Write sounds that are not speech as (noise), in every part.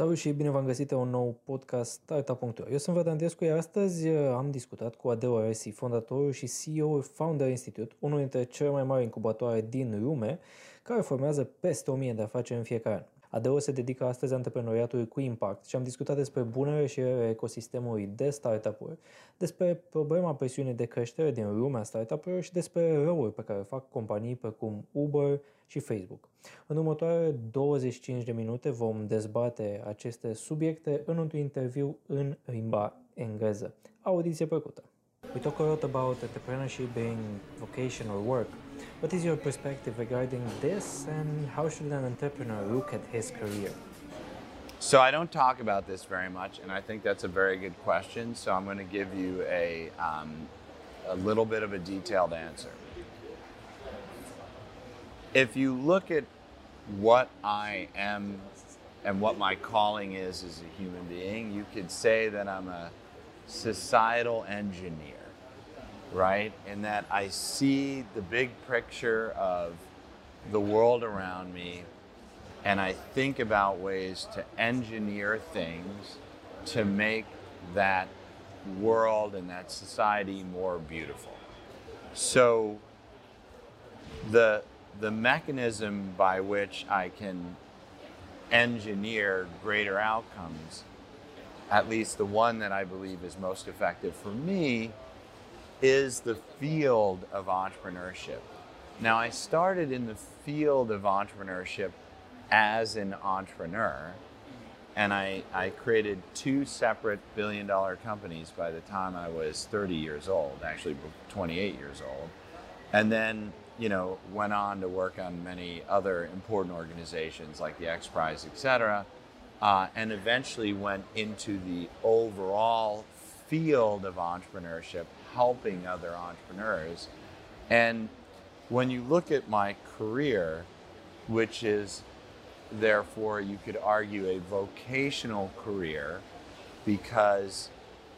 Salut și bine v-am găsit la un nou podcast Startup.ro. Eu sunt Vlad Andrescu, iar astăzi uh, am discutat cu Adeu Aresi, fondatorul și CEO Founder Institute, unul dintre cele mai mari incubatoare din lume, care formează peste 1000 de afaceri în fiecare an. ADO se dedică astăzi antreprenoriatului cu impact și am discutat despre bunele și rele ecosistemului de startup-uri, despre problema presiunii de creștere din lumea startup-urilor și despre răul pe care fac companii precum Uber și Facebook. În următoarele 25 de minute vom dezbate aceste subiecte în un interviu în limba engleză. Audiție plăcută! We talk a lot about entrepreneurship being vocational work, What is your perspective regarding this, and how should an entrepreneur look at his career? So I don't talk about this very much, and I think that's a very good question. So I'm going to give you a um, a little bit of a detailed answer. If you look at what I am and what my calling is as a human being, you could say that I'm a societal engineer right? In that I see the big picture of the world around me and I think about ways to engineer things to make that world and that society more beautiful. So the the mechanism by which I can engineer greater outcomes, at least the one that I believe is most effective for me, is the field of entrepreneurship. Now, I started in the field of entrepreneurship as an entrepreneur, and I, I created two separate billion dollar companies by the time I was 30 years old, actually 28 years old. And then, you know, went on to work on many other important organizations like the X Prize, et cetera, uh, and eventually went into the overall field of entrepreneurship helping other entrepreneurs. And when you look at my career, which is therefore you could argue a vocational career because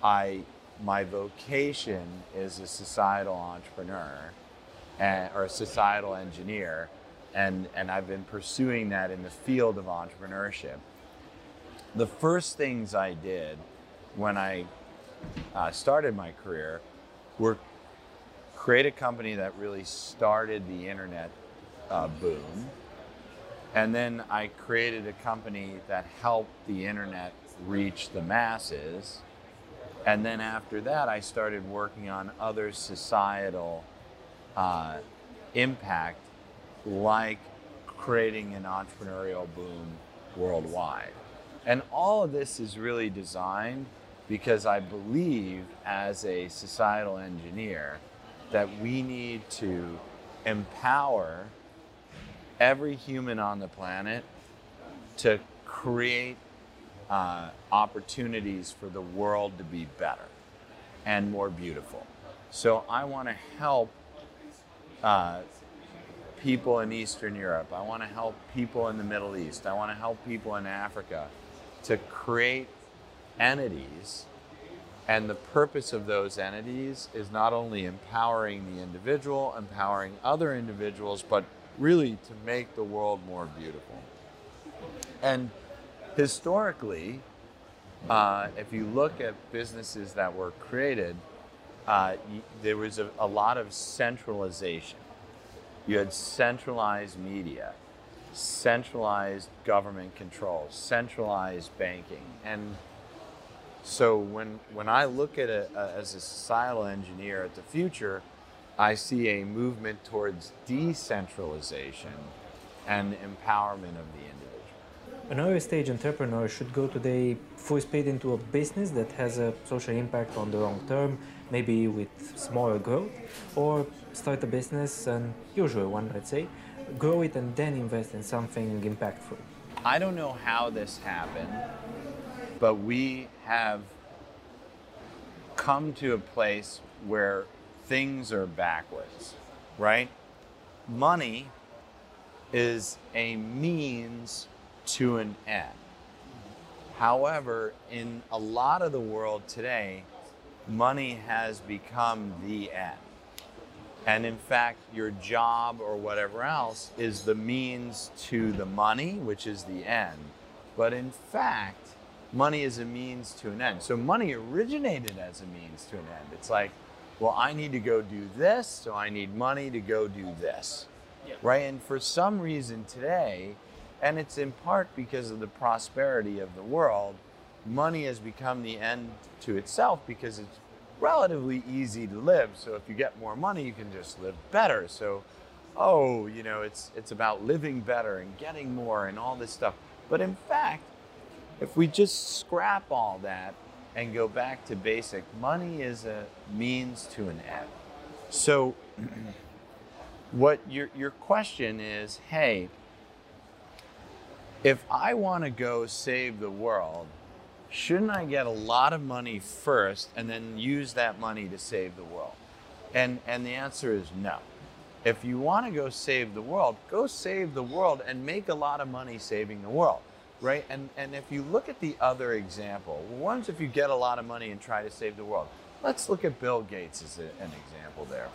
I my vocation is a societal entrepreneur and, or a societal engineer and, and I've been pursuing that in the field of entrepreneurship. The first things I did when I uh, started my career were create a company that really started the internet uh, boom. And then I created a company that helped the internet reach the masses. And then after that, I started working on other societal uh, impact, like creating an entrepreneurial boom worldwide. And all of this is really designed because I believe as a societal engineer that we need to empower every human on the planet to create uh, opportunities for the world to be better and more beautiful. So I want to help uh, people in Eastern Europe. I want to help people in the Middle East. I want to help people in Africa to create entities. And the purpose of those entities is not only empowering the individual, empowering other individuals, but really to make the world more beautiful. And historically, uh, if you look at businesses that were created, uh, there was a, a lot of centralization. You had centralized media, centralized government control, centralized banking, and so when, when I look at it as a societal engineer at the future, I see a movement towards decentralization and empowerment of the individual. An early stage entrepreneur should go today full speed into a business that has a social impact on the long term, maybe with smaller growth, or start a business, an usual one, let's say, grow it and then invest in something impactful. I don't know how this happened but we have come to a place where things are backwards, right? Money is a means to an end. However, in a lot of the world today, money has become the end. And in fact, your job or whatever else is the means to the money, which is the end. but in fact, money is a means to an end. So money originated as a means to an end. It's like, well, I need to go do this, so I need money to go do this. Yeah. Right? And for some reason today, and it's in part because of the prosperity of the world, money has become the end to itself because it's relatively easy to live. So if you get more money, you can just live better. So, oh, you know, it's it's about living better and getting more and all this stuff. But in fact, if we just scrap all that and go back to basic, money is a means to an end. So (clears throat) what your your question is, hey, if I want to go save the world, shouldn't I get a lot of money first and then use that money to save the world? And and the answer is no. If you want to go save the world, go save the world and make a lot of money saving the world, right? And and if you look at the other example, one's if you get a lot of money and try to save the world. Let's look at Bill Gates as a, an example there.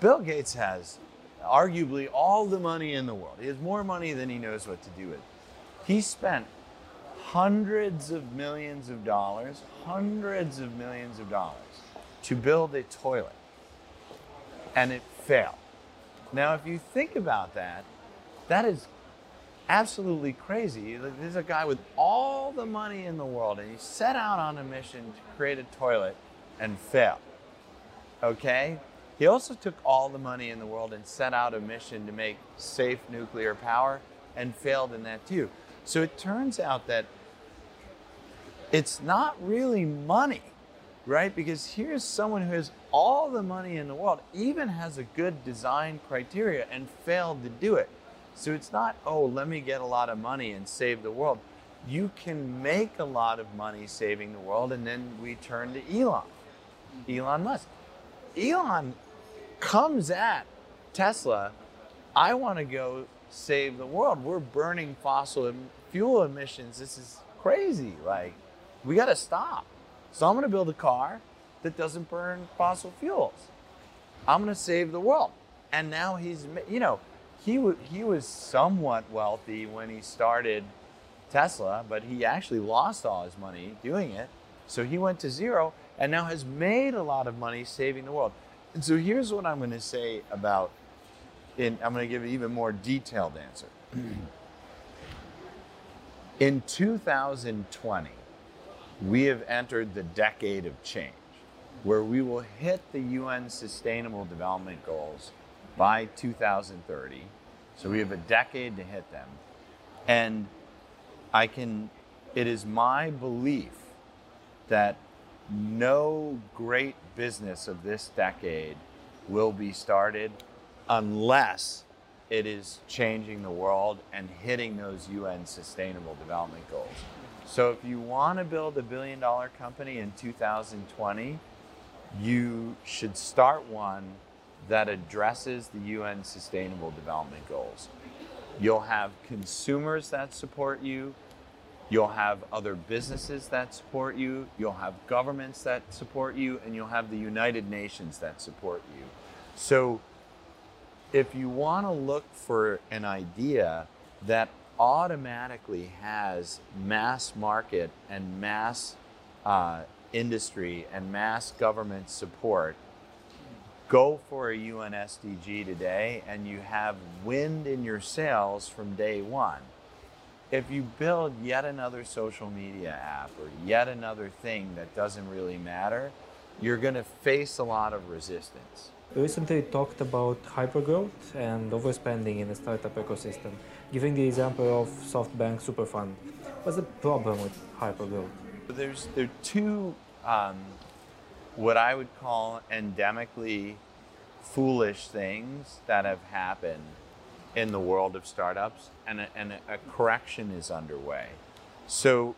Bill Gates has arguably all the money in the world. He has more money than he knows what to do with. He spent hundreds of millions of dollars, hundreds of millions of dollars to build a toilet. And it failed. Now, if you think about that, that is absolutely crazy. There's a guy with all the money in the world, and he set out on a mission to create a toilet and failed. Okay? He also took all the money in the world and set out a mission to make safe nuclear power and failed in that too. So it turns out that it's not really money, right? Because here's someone who has all the money in the world, even has a good design criteria and failed to do it. So it's not, oh, let me get a lot of money and save the world. You can make a lot of money saving the world, and then we turn to Elon, Elon Musk. Elon comes at Tesla, I want to go save the world. We're burning fossil fuel emissions. This is crazy. Like, we got to stop. So I'm going to build a car that doesn't burn fossil fuels. I'm going to save the world. And now he's, you know, he, w- he was somewhat wealthy when he started Tesla, but he actually lost all his money doing it. So he went to zero and now has made a lot of money saving the world. And so here's what I'm going to say about, in, I'm going to give an even more detailed answer. (clears throat) In 2020, we have entered the decade of change where we will hit the UN Sustainable Development Goals by 2030. So we have a decade to hit them. And I can, it is my belief that no great business of this decade will be started unless it is changing the world and hitting those UN Sustainable Development Goals. So if you want to build a billion dollar company in 2020, you should start one that addresses the UN Sustainable Development Goals. You'll have consumers that support you, you'll have other businesses that support you, you'll have governments that support you, and you'll have the United Nations that support you. So if you want to look for an idea that automatically has mass market and mass uh, industry and mass government support, go for a UN SDG today and you have wind in your sails from day one. If you build yet another social media app or yet another thing that doesn't really matter, you're going to face a lot of resistance. Recently talked about hypergrowth and overspending in the startup ecosystem, giving the example of SoftBank Superfund. What's the problem with hypergrowth? There's there are two um, what I would call endemically foolish things that have happened in the world of startups, and a, and a correction is underway. So,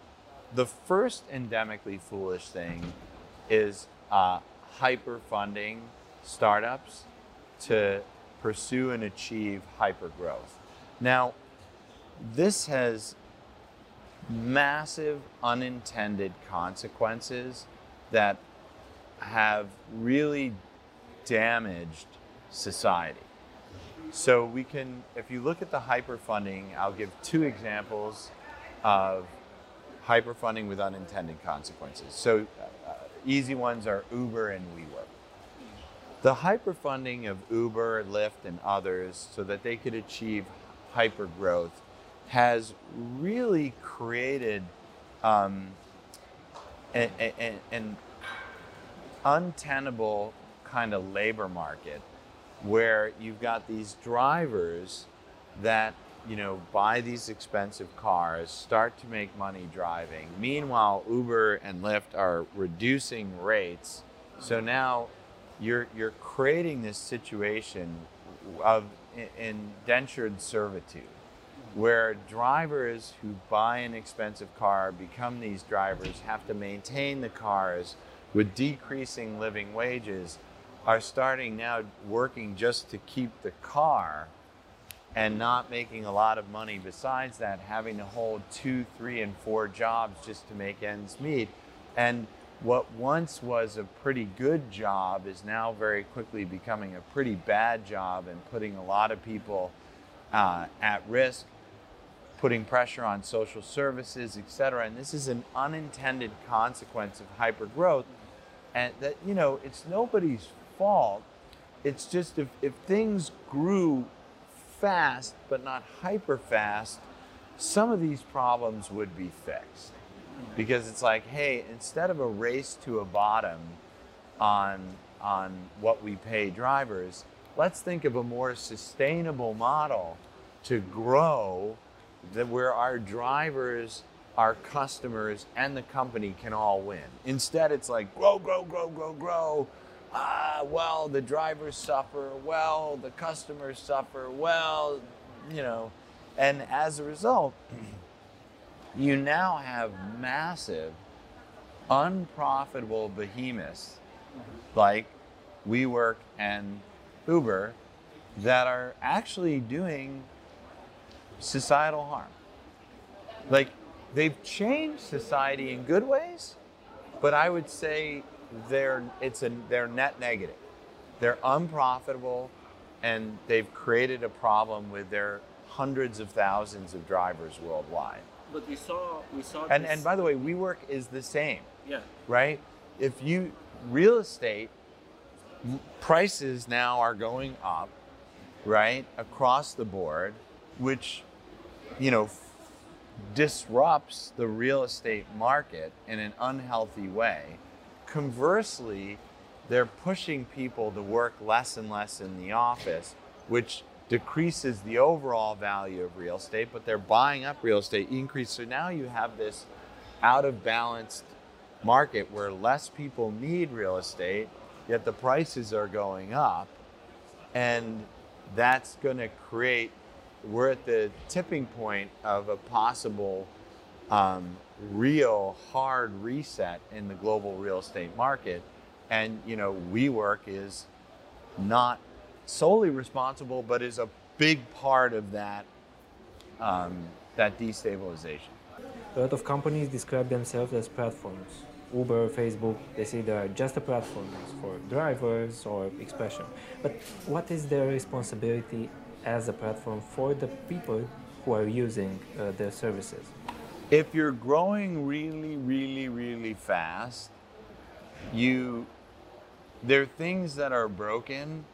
the first endemically foolish thing is uh, hyper funding startups to pursue and achieve hyper growth. Now, this has massive unintended consequences that have really damaged society. So we can, if you look at the hyper funding, I'll give two examples. of hyperfunding with unintended consequences. So, uh, easy ones are Uber and WeWork. The hyperfunding of Uber, Lyft, and others so that they could achieve hyper growth has really created um, untenable kind of labor market where you've got these drivers that you know buy these expensive cars start to make money driving. Meanwhile uber and lyft are reducing rates. So now you're you're creating this situation of indentured servitude where drivers who buy an expensive car become these drivers have to maintain the cars with decreasing living wages are starting now working just to keep the car and not making a lot of money. Besides that having to hold two three and four jobs just to make ends meet. And what once was a pretty good job is now very quickly becoming a pretty bad job and putting a lot of people uh, at risk putting pressure on social services et cetera. And this is an unintended consequence of hyper growth and that you know it's nobody's fault. It's just if, if things grew fast but not hyper fast some of these problems would be fixed. Because it's like hey instead of a race to a bottom on on what we pay drivers let's think of a more sustainable model to grow that where our drivers our customers and the company can all win. Instead, it's like grow, grow, grow, grow, grow. Ah, well, the drivers suffer. Well, the customers suffer. Well, you know, and as a result, (clears throat) you now have massive, unprofitable behemoths like WeWork and Uber that are actually doing societal harm. Like they've changed society in good ways, but I would say they're it's a they're net negative. They're unprofitable, and they've created a problem with their hundreds of thousands of drivers worldwide. But we saw we saw And this- and by the way, WeWork is the same, yeah right? If you real estate prices now are going up, right, across the board, which you know disrupts the real estate market in an unhealthy way. Conversely, they're pushing people to work less and less in the office, which decreases the overall value of real estate, but they're buying up real estate increase. So now you have this out of balanced market where less people need real estate, yet the prices are going up. And that's going to create, we're at the tipping point of a possible um, real hard reset in the global real estate market. And, you know, WeWork is not solely responsible, but is a big part of that, um, that destabilization. A lot of companies describe themselves as platforms. Uber, Facebook, they say they are just a platform for drivers or expression. But what is their responsibility as a platform for the people who are using uh, their services? if you're growing really, really, really fast, you there are things that are broken,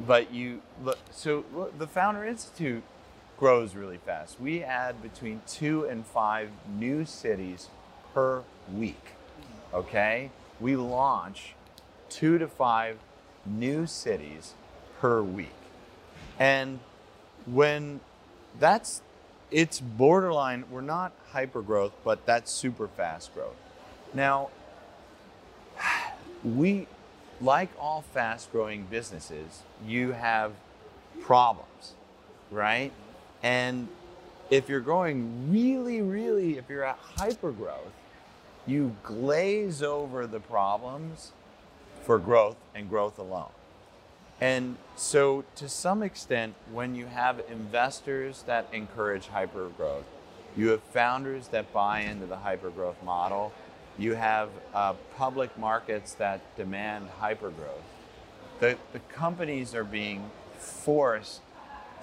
but you look. So the Founder Institute grows really fast. We add between two and five new cities per week. Okay, we launch two to five new cities per week, and when that's it's borderline we're not hyper growth but that's super fast growth. Now (sighs) we like all fast growing businesses you have problems right? And if you're growing really really if you're at hyper growth you glaze over the problems for growth and growth alone and so, to some extent, when you have investors that encourage hypergrowth, you have founders that buy into the hypergrowth model, you have uh, public markets that demand hypergrowth. The, the companies are being forced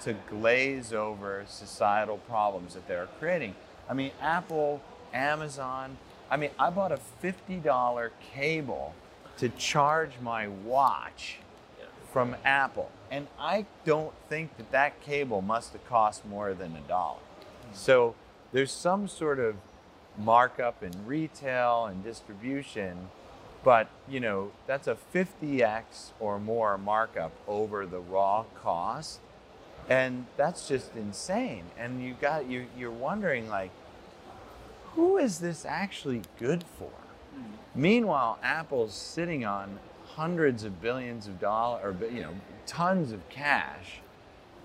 to glaze over societal problems that they're creating. I mean, Apple, Amazon. I mean, I bought a $50 cable to charge my watch from Apple. And I don't think that that cable must have cost more than a dollar. Hmm. So there's some sort of markup in retail and distribution, but you know, that's a 50x or more markup over the raw cost. And that's just insane. And you got you you're wondering like who is this actually good for? Hmm. Meanwhile, Apple's sitting on hundreds of billions of dollars, or you know, tons of cash,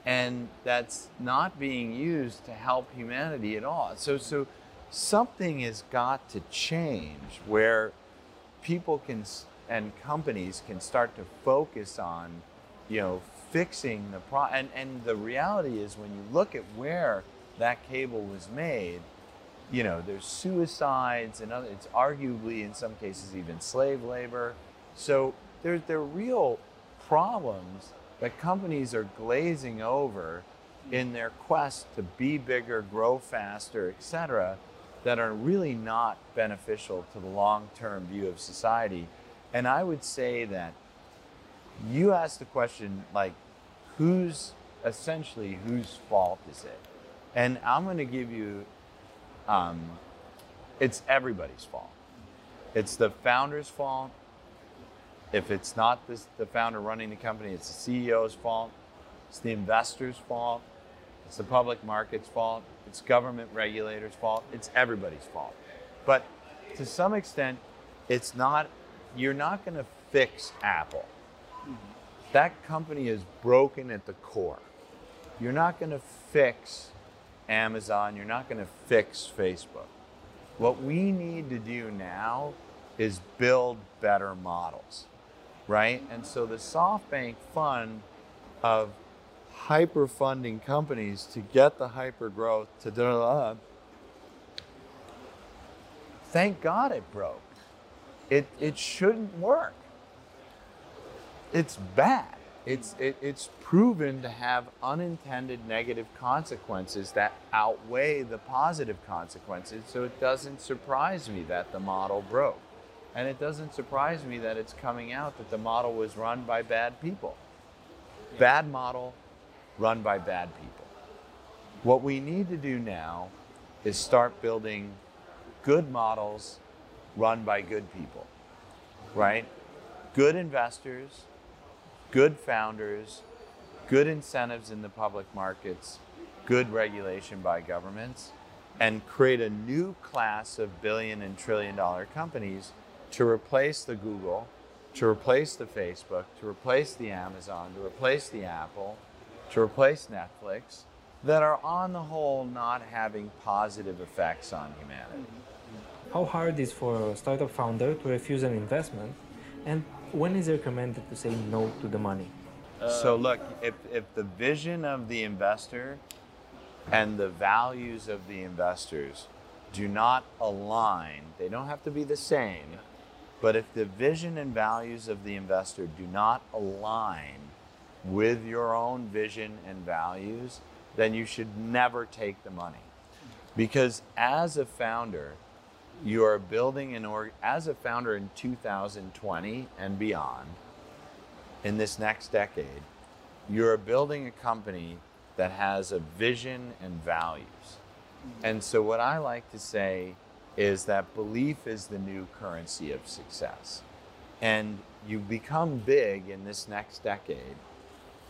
and that's not being used to help humanity at all. So, so something has got to change where people can and companies can start to focus on, you know, fixing the pro. And and the reality is, when you look at where that cable was made you know, there's suicides and other, it's arguably in some cases even slave labor. So there, there are real problems that companies are glazing over in their quest to be bigger, grow faster, et cetera, that are really not beneficial to the long-term view of society. And I would say that you asked the question like, who's essentially whose fault is it? And I'm going to give you um, it's everybody's fault. It's the founder's fault. If it's not this, the founder running the company, it's the CEO's fault. It's the investor's fault. It's the public market's fault. It's government regulators' fault. It's everybody's fault. But to some extent, it's not, you're not going to fix Apple. That company is broken at the core. You're not going to fix Amazon, you're not going to fix Facebook. What we need to do now is build better models, right? And so the SoftBank fund of hyper funding companies to get the hyper growth to da thank God it broke. It, it shouldn't work. It's bad it's it, it's proven to have unintended negative consequences that outweigh the positive consequences. So it doesn't surprise me that the model broke. And it doesn't surprise me that it's coming out that the model was run by bad people. Bad model run by bad people. What we need to do now is start building good models run by good people, right? Good investors good founders, good incentives in the public markets, good regulation by governments, and create a new class of billion and trillion dollar companies to replace the Google, to replace the Facebook, to replace the Amazon, to replace the Apple, to replace Netflix, that are on the whole not having positive effects on humanity. How hard is for a startup founder to refuse an investment and when is it recommended to say no to the money? so look, if, if the vision of the investor and the values of the investors do not align, they don't have to be the same, but if the vision and values of the investor do not align with your own vision and values, then you should never take the money. Because as a founder, you are building an org as a founder in 2020 and beyond in this next decade you're building a company that has a vision and values and so what i like to say is that belief is the new currency of success and you become big in this next decade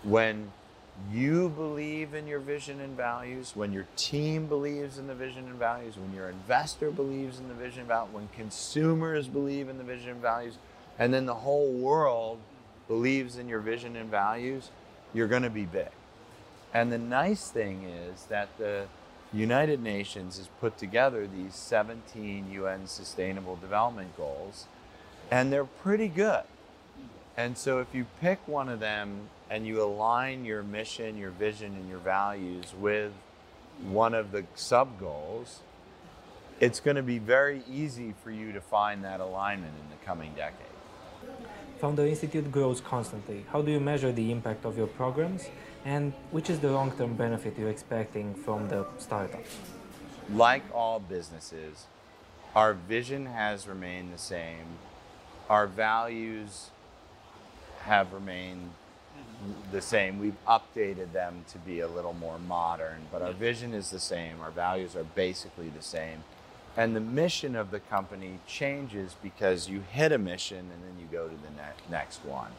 when you believe in your vision and values, when your team believes in the vision and values, when your investor believes in the vision and values, when consumers believe in the vision and values, and then the whole world believes in your vision and values, you're going to be big. And the nice thing is that the United Nations has put together these 17 UN Sustainable Development Goals, and they're pretty good. And so if you pick one of them and you align your mission, your vision, and your values with one of the sub goals, it's going to be very easy for you to find that alignment in the coming decade. Founder Institute grows constantly. How do you measure the impact of your programs? And which is the long term benefit you're expecting from the startup? like all businesses, our vision has remained the same. Our values have remained the same. We've updated them to be a little more modern, but our vision is the same. Our values are basically the same. And the mission of the company changes because you hit a mission and then you go to the ne- next one.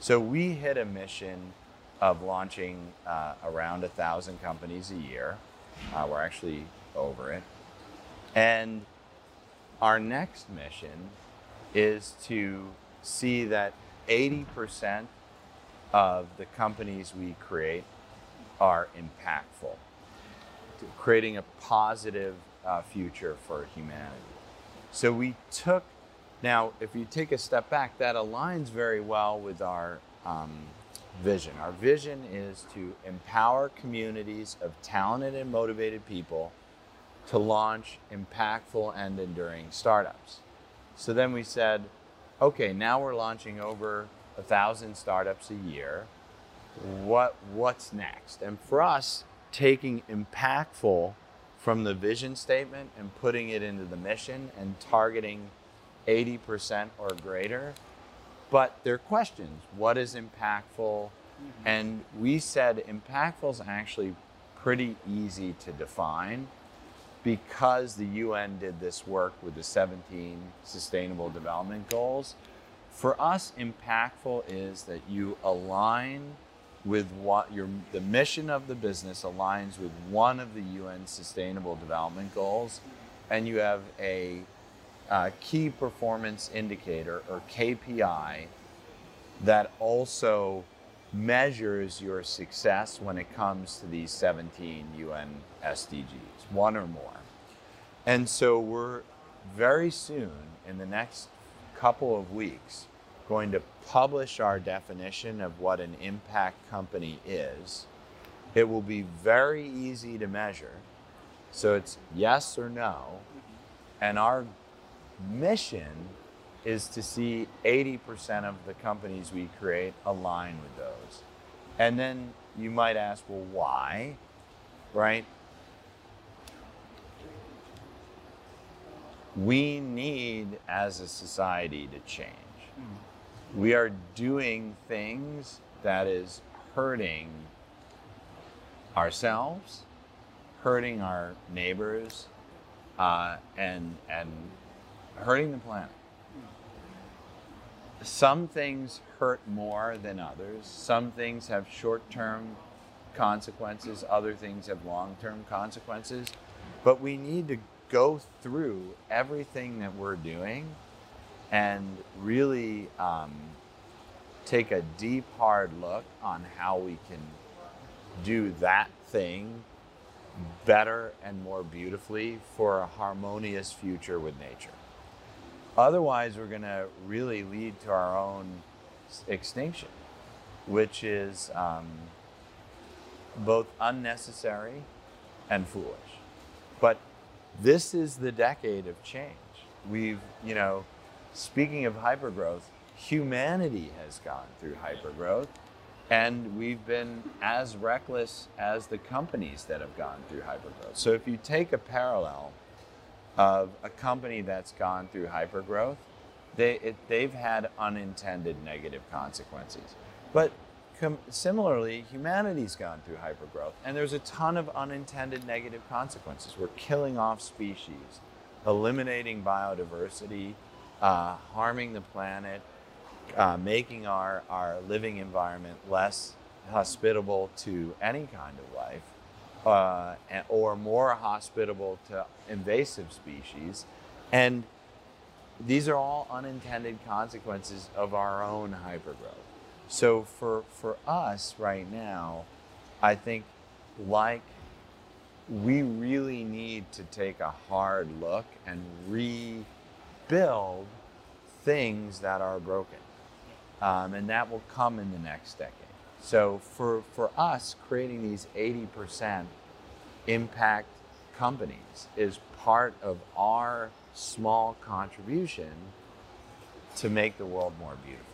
So we hit a mission of launching uh, around a thousand companies a year. Uh, we're actually over it. And our next mission is to see that 80% of the companies we create are impactful, creating a positive uh, future for humanity. So we took, now, if you take a step back, that aligns very well with our um, vision. Our vision is to empower communities of talented and motivated people to launch impactful and enduring startups. So then we said, okay, now we're launching over a thousand startups a year. What what's next? And for us, taking impactful from the vision statement and putting it into the mission and targeting 80% or greater. But there are questions. What is impactful? Mm-hmm. And we said impactful is actually pretty easy to define because the UN did this work with the 17 Sustainable Development Goals. For us, impactful is that you align with what your the mission of the business aligns with one of the UN Sustainable Development Goals, and you have a key performance indicator or KPI that also measures your success when it comes to these 17 UN SDGs, one or more. And so we're very soon, in the next couple of weeks, going to publish our definition of what an impact company is. It will be very easy to measure. So it's yes or no. And our mission is to see 80% of the companies we create align with those. And then you might ask, well, why? Right? We need, as a society, to change. Hmm. We are doing things that is hurting ourselves, hurting our neighbors, uh, and and hurting the planet. Some things hurt more than others. Some things have short-term consequences. Other things have long-term consequences. But we need to go through everything that we're doing and really um, take a deep, hard look on how we can do that thing better and more beautifully for a harmonious future with nature. Otherwise, we're going to really lead to our own extinction, which is um, both unnecessary and foolish. But this is the decade of change. We've, you know, speaking of hypergrowth, humanity has gone through hypergrowth, and we've been as reckless as the companies that have gone through hypergrowth. So if you take a parallel of a company that's gone through hypergrowth, they, it, they've had unintended negative consequences. But com- similarly, humanity's gone through hypergrowth, and there's a ton of unintended negative consequences. We're killing off species, eliminating biodiversity, uh, harming the planet, uh, making our, our living environment less hospitable to any kind of life uh, or more hospitable to invasive species. And these are all unintended consequences of our own hypergrowth. So for, for us right now, I think like we really need to take a hard look and rebuild things that are broken. Um, and that will come in the next decade. So for, for us, creating these 80% impact companies is part of our small contribution to make the world more beautiful.